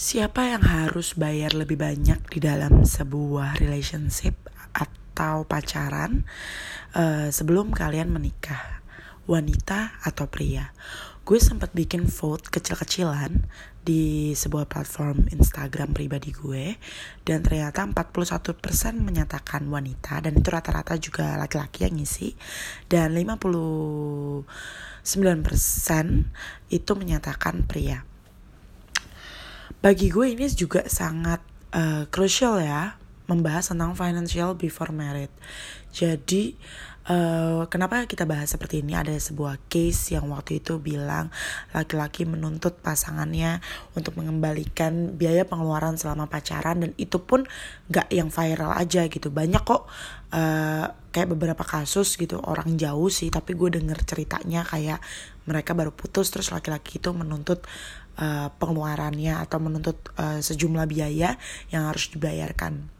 Siapa yang harus bayar lebih banyak di dalam sebuah relationship atau pacaran uh, sebelum kalian menikah? Wanita atau pria? Gue sempat bikin vote kecil-kecilan di sebuah platform Instagram pribadi gue dan ternyata 41% menyatakan wanita dan itu rata-rata juga laki-laki yang ngisi dan 59% itu menyatakan pria bagi gue ini juga sangat uh, crucial ya membahas tentang financial before marriage. Jadi uh, kenapa kita bahas seperti ini? Ada sebuah case yang waktu itu bilang laki-laki menuntut pasangannya untuk mengembalikan biaya pengeluaran selama pacaran dan itu pun gak yang viral aja gitu. Banyak kok uh, kayak beberapa kasus gitu orang jauh sih tapi gue denger ceritanya kayak mereka baru putus terus laki-laki itu menuntut uh, pengeluarannya atau menuntut uh, sejumlah biaya yang harus dibayarkan.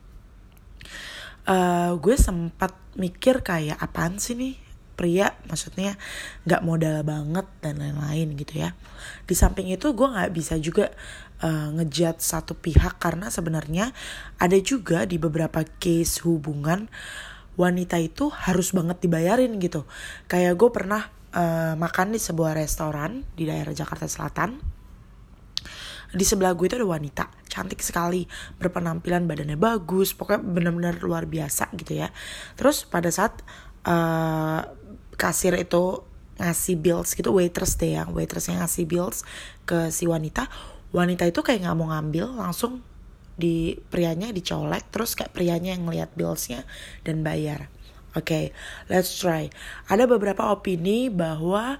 Uh, gue sempat mikir kayak apaan sih nih pria? Maksudnya nggak modal banget dan lain-lain gitu ya. Di samping itu gue nggak bisa juga uh, ngejat satu pihak karena sebenarnya ada juga di beberapa case hubungan wanita itu harus banget dibayarin gitu. Kayak gue pernah uh, makan di sebuah restoran di daerah Jakarta Selatan. Di sebelah gue itu ada wanita cantik sekali berpenampilan badannya bagus pokoknya benar-benar luar biasa gitu ya terus pada saat uh, kasir itu ngasih bills gitu waitress deh yang waitressnya ngasih bills ke si wanita wanita itu kayak nggak mau ngambil langsung di prianya dicolek terus kayak prianya yang ngeliat billsnya dan bayar Oke, okay, let's try. Ada beberapa opini bahwa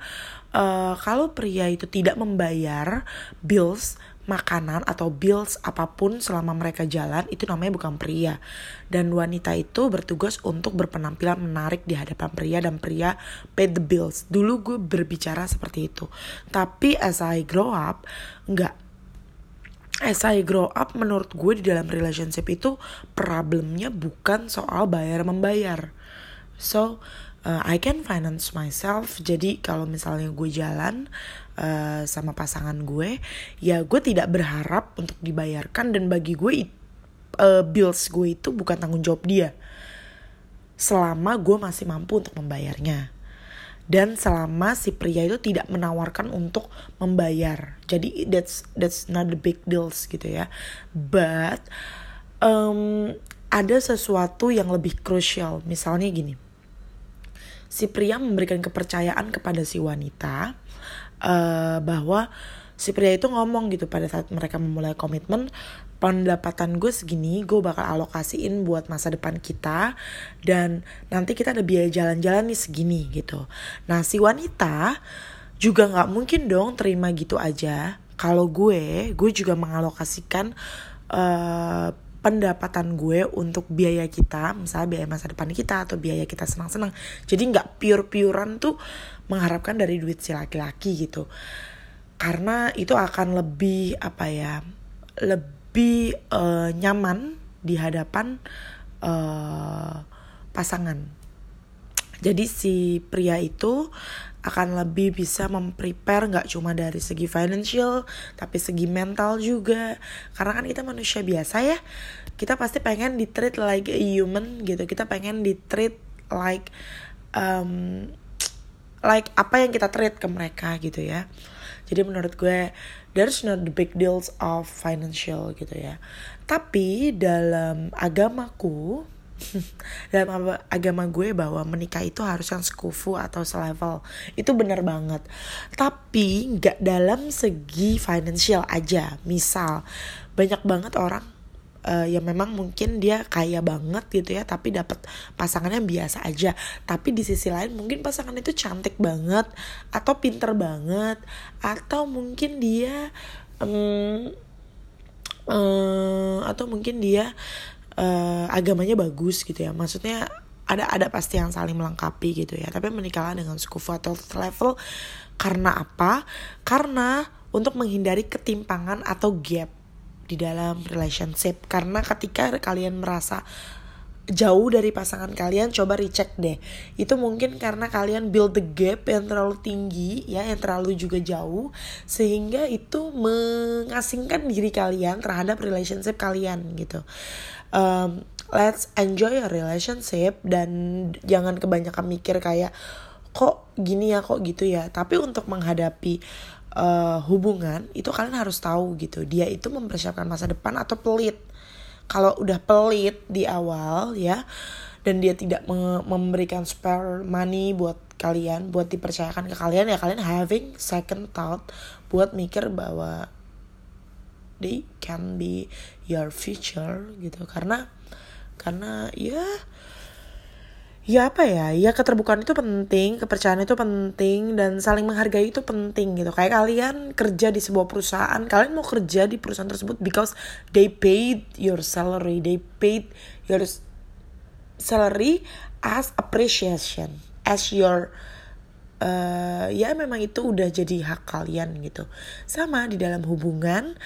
uh, kalau pria itu tidak membayar bills makanan atau bills apa pun selama mereka jalan itu namanya bukan pria. Dan wanita itu bertugas untuk berpenampilan menarik di hadapan pria dan pria pay the bills. Dulu gue berbicara seperti itu. Tapi as I grow up enggak as I grow up menurut gue di dalam relationship itu problemnya bukan soal bayar membayar. So uh, I can finance myself. Jadi kalau misalnya gue jalan uh, sama pasangan gue ya gue tidak berharap untuk dibayarkan dan bagi gue uh, bills gue itu bukan tanggung jawab dia. Selama gue masih mampu untuk membayarnya. Dan selama si pria itu tidak menawarkan untuk membayar. Jadi that's that's not the big deals gitu ya. But um, ada sesuatu yang lebih krusial misalnya gini. Si pria memberikan kepercayaan kepada si wanita uh, bahwa si pria itu ngomong gitu pada saat mereka memulai komitmen pendapatan gue segini gue bakal alokasiin buat masa depan kita dan nanti kita ada biaya jalan-jalan nih segini gitu. Nah si wanita juga nggak mungkin dong terima gitu aja. Kalau gue gue juga mengalokasikan uh, pendapatan gue untuk biaya kita misalnya biaya masa depan kita atau biaya kita senang-senang. Jadi nggak pure-purean tuh mengharapkan dari duit si laki-laki gitu. Karena itu akan lebih apa ya lebih uh, nyaman di hadapan uh, pasangan. Jadi si pria itu akan lebih bisa memprepare nggak cuma dari segi financial tapi segi mental juga. Karena kan kita manusia biasa ya kita pasti pengen di treat like a human gitu. Kita pengen di treat like um, like apa yang kita treat ke mereka gitu ya. Jadi menurut gue there's not the big deals of financial gitu ya. Tapi dalam agamaku dalam agama gue bahwa menikah itu harus yang sekufu atau selevel. Itu benar banget. Tapi nggak dalam segi financial aja. Misal banyak banget orang uh, ya memang mungkin dia kaya banget gitu ya tapi dapat pasangannya biasa aja. Tapi di sisi lain mungkin pasangan itu cantik banget atau pinter banget atau mungkin dia um, uh, atau mungkin dia uh, agamanya bagus gitu ya. Maksudnya ada ada pasti yang saling melengkapi gitu ya. Tapi menikahlah dengan suku atau level karena apa? Karena untuk menghindari ketimpangan atau gap di dalam relationship. Karena ketika kalian merasa jauh dari pasangan kalian coba recheck deh. Itu mungkin karena kalian build the gap yang terlalu tinggi ya yang terlalu juga jauh sehingga itu mengasingkan diri kalian terhadap relationship kalian gitu. Um, let's enjoy a relationship dan jangan kebanyakan mikir kayak kok gini ya kok gitu ya? Tapi untuk menghadapi uh, hubungan itu kalian harus tahu gitu dia itu mempersiapkan masa depan atau pelit kalau udah pelit di awal ya dan dia tidak memberikan spare money buat kalian buat dipercayakan ke kalian ya kalian having second thought buat mikir bahwa they can be your future gitu. Karena karena ya ya apa ya? Ya keterbukaan itu penting kepercayaan itu penting dan saling menghargai itu penting gitu. Kayak kalian kerja di sebuah perusahaan kalian mau kerja di perusahaan tersebut because they paid your salary. They paid your salary as appreciation as your uh, ya memang itu udah jadi hak kalian gitu sama di dalam hubungan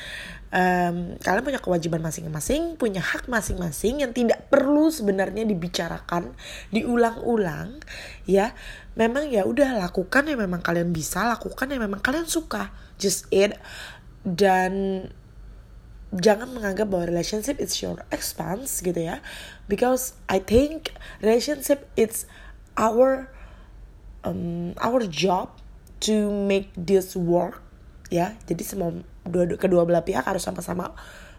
um, kalian punya kewajiban masing-masing, punya hak masing-masing yang tidak perlu sebenarnya dibicarakan, diulang-ulang, ya. Memang ya udah lakukan yang memang kalian bisa, lakukan yang memang kalian suka. Just it dan jangan menganggap bahwa relationship is your expense gitu ya. Because I think relationship it's our um, our job to make this work ya. Jadi semua dua, kedua belah pihak harus sama-sama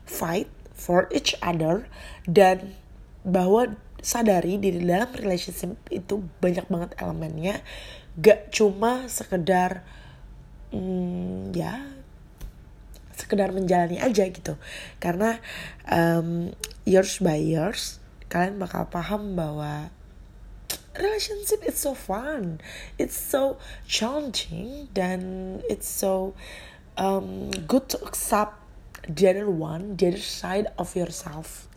fight for each other dan bahwa sadari di dalam relationship itu banyak banget elemennya gak cuma sekedar hmm, ya sekedar menjalani aja gitu karena um, years by years kalian bakal paham bahwa relationship it's so fun it's so challenging then it's so um, good to accept the other one, the other side of yourself.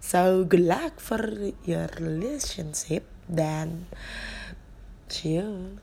So good luck for your relationship dan chill.